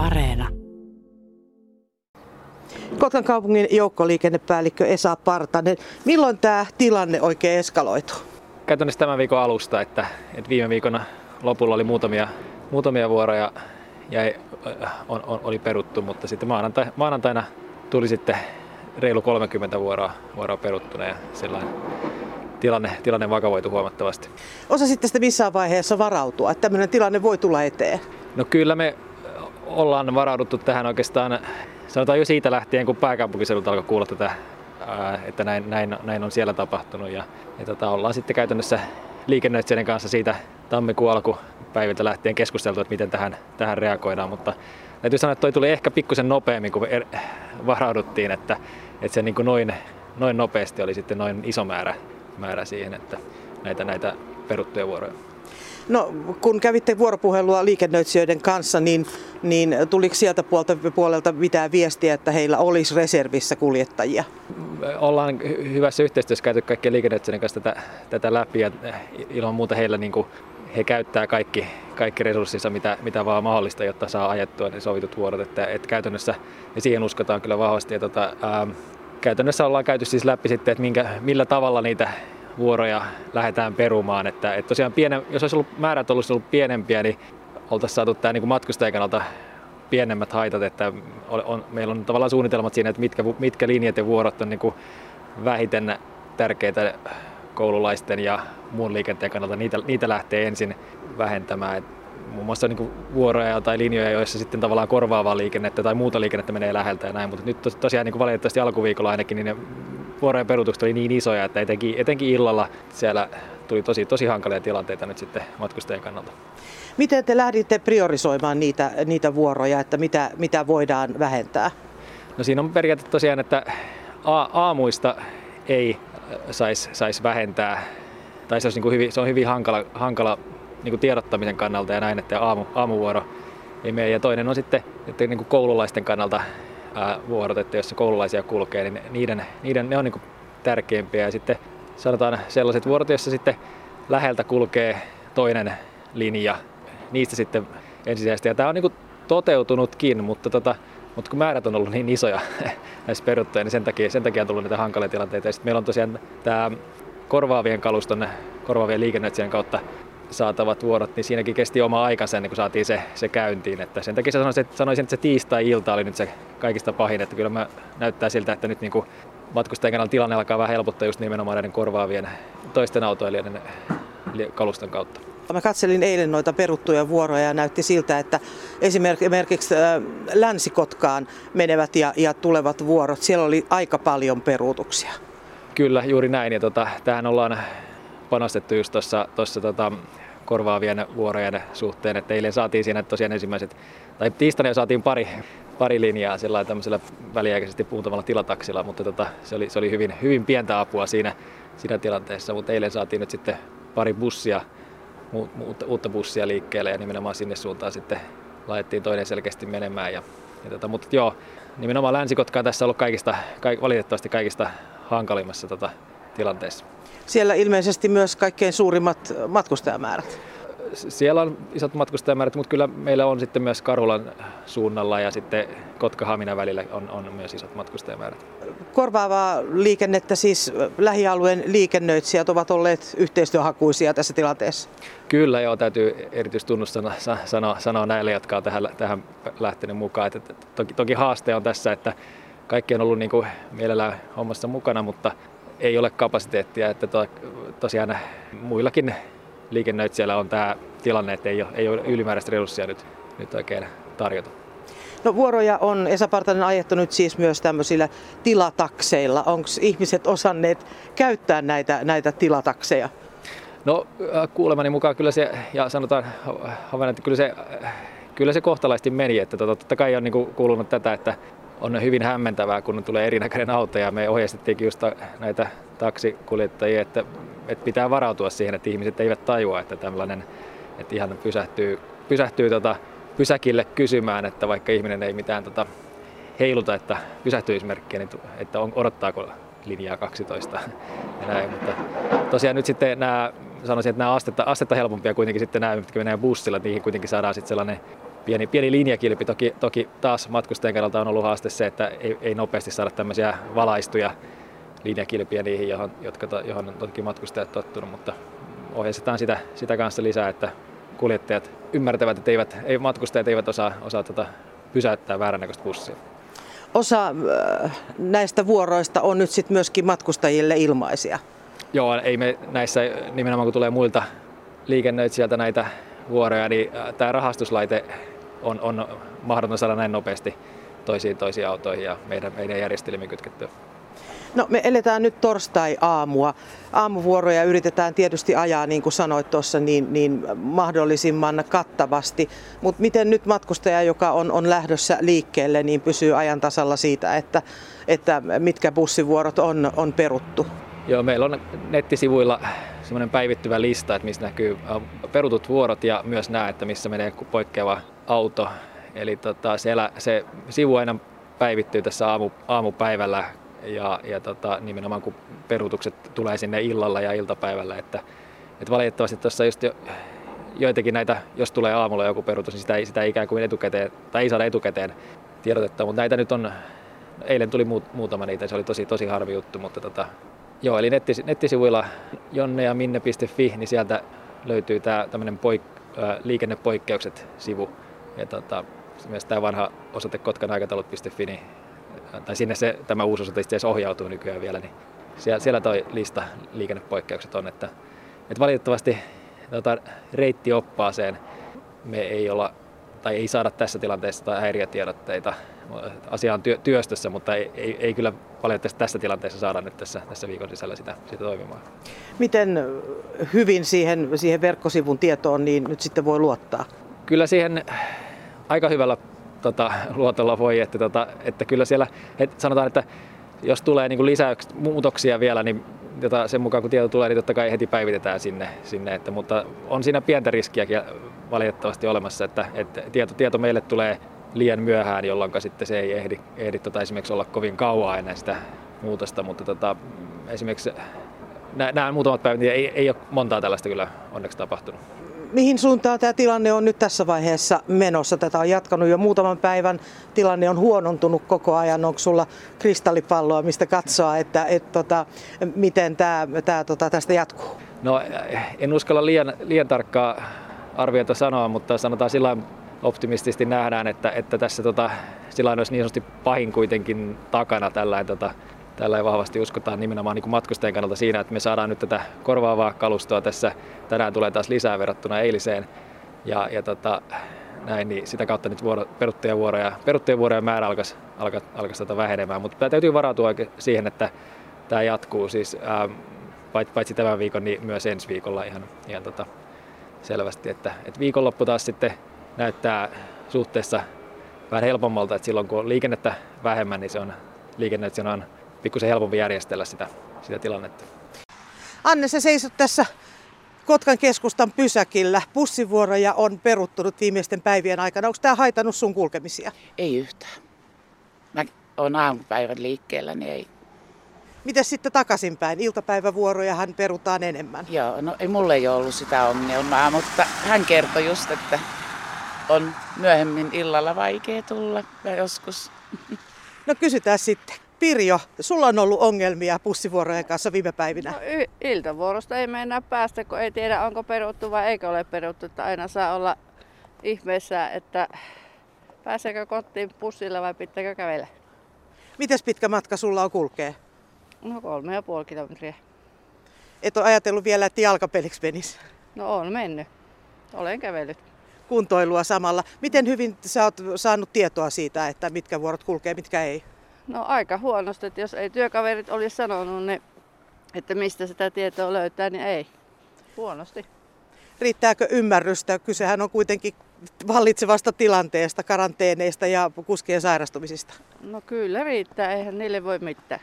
Areena. Kotkan kaupungin joukkoliikennepäällikkö Esa Partanen. Milloin tämä tilanne oikein eskaloitu? Käytännössä tämän viikon alusta, että, että viime viikon lopulla oli muutamia, muutamia vuoroja ja on, on, oli peruttu, mutta sitten maanantai, maanantaina tuli sitten reilu 30 vuoroa, vuoroa peruttuna ja sellainen tilanne, tilanne vakavoitu huomattavasti. Osasitte sitten missään vaiheessa varautua, että tämmöinen tilanne voi tulla eteen? No kyllä me ollaan varauduttu tähän oikeastaan, sanotaan jo siitä lähtien, kun pääkaupunkiseudulta alkoi kuulla tätä, että näin, näin, näin on siellä tapahtunut. Ja, ja tota, ollaan sitten käytännössä liikennöitsijöiden kanssa siitä tammikuun alkupäiviltä lähtien keskusteltu, että miten tähän, tähän reagoidaan, mutta täytyy sanoa, että toi tuli ehkä pikkusen nopeammin kuin er, varauduttiin, että, että se niin kuin noin, noin nopeasti oli sitten noin iso määrä, määrä siihen, että näitä, näitä peruttuja vuoroja. No, kun kävitte vuoropuhelua liikennöitsijöiden kanssa, niin, niin tuliko sieltä puolta, puolelta mitään viestiä, että heillä olisi reservissä kuljettajia? Ollaan hyvässä yhteistyössä käyty kaikkien liikennöitsijöiden kanssa tätä, tätä läpi ja ilman muuta heillä niin kuin, he käyttää kaikki, kaikki resurssinsa, mitä, mitä vaan mahdollista, jotta saa ajettua ne sovitut vuorot. Että, että käytännössä, ja siihen uskotaan kyllä vahvasti. Ja tota, ää, käytännössä ollaan käyty siis läpi sitten, että minkä, millä tavalla niitä vuoroja lähdetään perumaan. Että, että tosiaan piene, jos olisi ollut määrät ollut, ollut pienempiä, niin oltaisiin saatu tämä niin matkustajan kannalta pienemmät haitat, että on, on, meillä on tavallaan suunnitelmat siinä, että mitkä, mitkä linjat ja vuorot on niin kuin vähiten tärkeitä koululaisten ja muun liikenteen kannalta, niitä, niitä lähtee ensin vähentämään. Et muun muassa niin vuoroja tai linjoja, joissa sitten tavallaan korvaavaa liikennettä tai muuta liikennettä menee läheltä ja näin, mutta nyt tosiaan niin kuin valitettavasti alkuviikolla ainakin niin ne vuorojen perutukset oli niin isoja, että etenkin, etenkin illalla siellä tuli tosi, tosi hankalia tilanteita nyt sitten matkustajien kannalta. Miten te lähditte priorisoimaan niitä, niitä vuoroja, että mitä, mitä voidaan vähentää? No siinä on periaate tosiaan, että aamuista ei saisi sais vähentää, tai se, olisi niin kuin hyvin, se on hyvin hankala, hankala niin kuin tiedottamisen kannalta ja näin, että aamu, aamuvuoro ei mene. Ja toinen on sitten että niin kuin koululaisten kannalta vuorot, että jos koululaisia kulkee, niin niiden, niiden ne on niin tärkeimpiä. Ja sitten sanotaan sellaiset vuorot, joissa sitten läheltä kulkee toinen linja, niistä sitten ensisijaisesti. Ja tämä on niin toteutunutkin, mutta, tota, mutta kun määrät on ollut niin isoja näissä peruttuja, niin sen takia, sen takia on tullut niitä hankalia tilanteita. Ja sitten meillä on tosiaan tämä korvaavien kaluston, korvaavien liikennöitsijän kautta saatavat vuorot, niin siinäkin kesti oma aikansa ennen kuin saatiin se, se käyntiin. Että sen takia sanoisin, että, sanoisin, että se tiistai-ilta oli nyt se kaikista pahin, että kyllä mä näyttää siltä, että nyt niin kuin matkustajan kannalta tilanne alkaa vähän helpottaa just nimenomaan näiden korvaavien toisten autoilijoiden kaluston kautta. Mä katselin eilen noita peruttuja vuoroja ja näytti siltä, että esimerkiksi Länsikotkaan menevät ja, ja tulevat vuorot, siellä oli aika paljon peruutuksia. Kyllä, juuri näin. Ja tota, tähän ollaan panostettu just tuossa tota, korvaavien vuorojen suhteen. että eilen saatiin siinä tosiaan ensimmäiset, tai tiistaina saatiin pari, pari linjaa sillä tämmöisellä väliaikaisesti puuntamalla tilataksilla, mutta tota, se, oli, se oli hyvin, hyvin pientä apua siinä, siinä tilanteessa, mutta eilen saatiin nyt sitten pari bussia, uutta bussia liikkeelle ja nimenomaan sinne suuntaan sitten laitettiin toinen selkeästi menemään. Ja, ja tota, mutta joo, nimenomaan Länsikotka on tässä ollut kaikista, kaik, valitettavasti kaikista hankalimmassa tota, tilanteessa siellä ilmeisesti myös kaikkein suurimmat matkustajamäärät. Siellä on isot matkustajamäärät, mutta kyllä meillä on sitten myös Karulan suunnalla ja sitten Kotka-Hamina välillä on, on myös isot matkustajamäärät. Korvaavaa liikennettä siis lähialueen liikennöitsijät ovat olleet yhteistyöhakuisia tässä tilanteessa? Kyllä joo, täytyy erityistunnustana sanoa, sanoa näille, jotka on tähän, tähän lähtenyt mukaan. Että, toki, toki haaste on tässä, että kaikki on ollut niin kuin mielellään hommassa mukana, mutta ei ole kapasiteettia, että to, tosiaan muillakin liikennöitsijöillä on tämä tilanne, että ei ole, ei ole ylimääräistä resursseja nyt, nyt oikein tarjota. No vuoroja on Esa Partanen ajettu nyt siis myös tämmöisillä tilatakseilla. Onko ihmiset osanneet käyttää näitä, näitä tilatakseja? No äh, kuulemani mukaan kyllä se, ja sanotaan havainnoin, että kyllä se, kyllä se kohtalaisesti meni. Että tota, totta kai on niin kuulunut tätä, että on hyvin hämmentävää, kun tulee erinäköinen auto ja me ohjeistettiinkin just näitä taksikuljettajia, että, että pitää varautua siihen, että ihmiset eivät tajua, että tällainen, että ihan pysähtyy, pysähtyy tota pysäkille kysymään, että vaikka ihminen ei mitään tota heiluta, että pysähtyismerkkiä, niin että on, odottaako linjaa 12 ja näin, mutta tosiaan nyt sitten nämä sanoisin, että nämä astetta, astetta helpompia kuitenkin sitten nämä, mitkä menee bussilla, niihin kuitenkin saadaan sitten sellainen pieni, pieni linjakilpi. Toki, toki taas matkustajan kannalta on ollut haaste se, että ei, ei nopeasti saada tämmöisiä valaistuja linjakilpiä niihin, johon, jotka, johon on toki matkustajat tottunut, mutta ohjeistetaan sitä, sitä kanssa lisää, että kuljettajat ymmärtävät, että eivät, ei, matkustajat eivät osaa, osaa tota, pysäyttää väärännäköistä bussia. Osa äh, näistä vuoroista on nyt sitten myöskin matkustajille ilmaisia. Joo, ei me näissä, nimenomaan kun tulee muilta liikennöitsijöiltä näitä vuoroja, niin äh, tämä rahastuslaite on, on mahdoton saada näin nopeasti toisiin toisiin autoihin ja meidän, meidän järjestelmiin kytkettyä. No me eletään nyt torstai-aamua. Aamuvuoroja yritetään tietysti ajaa, niin kuin sanoit tuossa, niin, niin mahdollisimman kattavasti. Mutta miten nyt matkustaja, joka on, on lähdössä liikkeelle, niin pysyy ajan tasalla siitä, että, että mitkä bussivuorot on, on peruttu? Joo, meillä on nettisivuilla semmoinen päivittyvä lista, että missä näkyy perutut vuorot ja myös nämä, että missä menee poikkeava auto. Eli tota, siellä se sivu aina päivittyy tässä aamu, aamupäivällä ja, ja tota, nimenomaan kun peruutukset tulee sinne illalla ja iltapäivällä, että, että valitettavasti tuossa just jo, joitakin näitä, jos tulee aamulla joku peruutus, niin sitä sitä ikään kuin etukäteen, tai ei saada etukäteen tiedotetta, mutta näitä nyt on, eilen tuli muut, muutama niitä, se oli tosi, tosi harvi juttu, mutta tota, joo, eli nettis, nettisivuilla jonne ja minne.fi, niin sieltä löytyy tämä tämmöinen poik, liikennepoikkeukset-sivu, ja tota, myös tämä vanha osoite kotkanaikataulut.fi, niin tai sinne se, tämä uusi osoite itse ohjautuu nykyään vielä, niin siellä, siellä toi lista liikennepoikkeukset on, että, että valitettavasti tota, reittioppaaseen me ei olla tai ei saada tässä tilanteessa tai häiriötiedotteita. Asia on työ, työstössä, mutta ei, ei, ei kyllä valitettavasti tässä tilanteessa saada nyt tässä, tässä viikon sisällä sitä, sitä toimimaan. Miten hyvin siihen, siihen verkkosivun tietoon niin nyt sitten voi luottaa? Kyllä siihen aika hyvällä tota, luotolla voi, että, tota, että kyllä siellä, et sanotaan, että jos tulee niin lisäyksiä, muutoksia vielä, niin jota sen mukaan kun tieto tulee, niin totta kai heti päivitetään sinne, sinne että, mutta on siinä pientä riskiäkin valitettavasti olemassa, että, että tieto, tieto meille tulee liian myöhään, jolloin sitten se ei ehdi, ehdi tota, esimerkiksi olla kovin kauan ennen sitä muutosta, mutta tota, esimerkiksi nämä muutamat päivät, niin ei, ei ole montaa tällaista kyllä onneksi tapahtunut mihin suuntaan tämä tilanne on nyt tässä vaiheessa menossa? Tätä on jatkanut jo muutaman päivän. Tilanne on huonontunut koko ajan. Onko sulla kristallipalloa, mistä katsoa, että et, tota, miten tämä, tämä tota, tästä jatkuu? No en uskalla liian, liian tarkkaa arviota sanoa, mutta sanotaan sillä optimistisesti nähdään, että, että tässä tota, sillä olisi niin sanotusti pahin kuitenkin takana tällainen tota, tällä vahvasti uskotaan nimenomaan niin matkustajien kannalta siinä, että me saadaan nyt tätä korvaavaa kalustoa tässä. Tänään tulee taas lisää verrattuna eiliseen. Ja, ja tota, näin, niin sitä kautta nyt vuoro, peruttujen vuoroja määrä alkaisi, alkaisi, alkaisi tota vähenemään. Mutta täytyy varautua siihen, että tämä jatkuu siis ää, paitsi tämän viikon, niin myös ensi viikolla ihan, ihan tota, selvästi. Että, että viikonloppu taas sitten näyttää suhteessa vähän helpommalta, että silloin kun on liikennettä vähemmän, niin se on liikennettä on pikkusen helpompi järjestellä sitä, sitä tilannetta. Anne, sä seisot tässä Kotkan keskustan pysäkillä. Bussivuoroja on peruttunut viimeisten päivien aikana. Onko tämä haitannut sun kulkemisia? Ei yhtään. Mä oon aamupäivän liikkeellä, niin ei. Miten sitten takaisinpäin? Iltapäivävuorojahan perutaan enemmän. Joo, no ei mulle ei ole ollut sitä ongelmaa, mutta hän kertoi just, että on myöhemmin illalla vaikea tulla ja joskus. No kysytään sitten. Pirjo, sulla on ollut ongelmia pussivuorojen kanssa viime päivinä? No, y- iltavuorosta ei mennä päästä, kun ei tiedä onko peruttu vai eikö ole peruttu. Että aina saa olla ihmeessä, että pääseekö kotiin pussilla vai pitääkö kävellä. Mites pitkä matka sulla on kulkee? No kolme ja puoli kilometriä. Et ole ajatellut vielä, että jalkapeliksi menisi? No on mennyt. Olen kävellyt. Kuntoilua samalla. Miten hyvin sä oot saanut tietoa siitä, että mitkä vuorot kulkee, mitkä ei? No aika huonosti, että jos ei työkaverit olisi sanonut, niin, että mistä sitä tietoa löytää, niin ei. Huonosti. Riittääkö ymmärrystä? Kysehän on kuitenkin vallitsevasta tilanteesta, karanteeneista ja kuskien sairastumisista. No kyllä riittää, eihän niille voi mitään.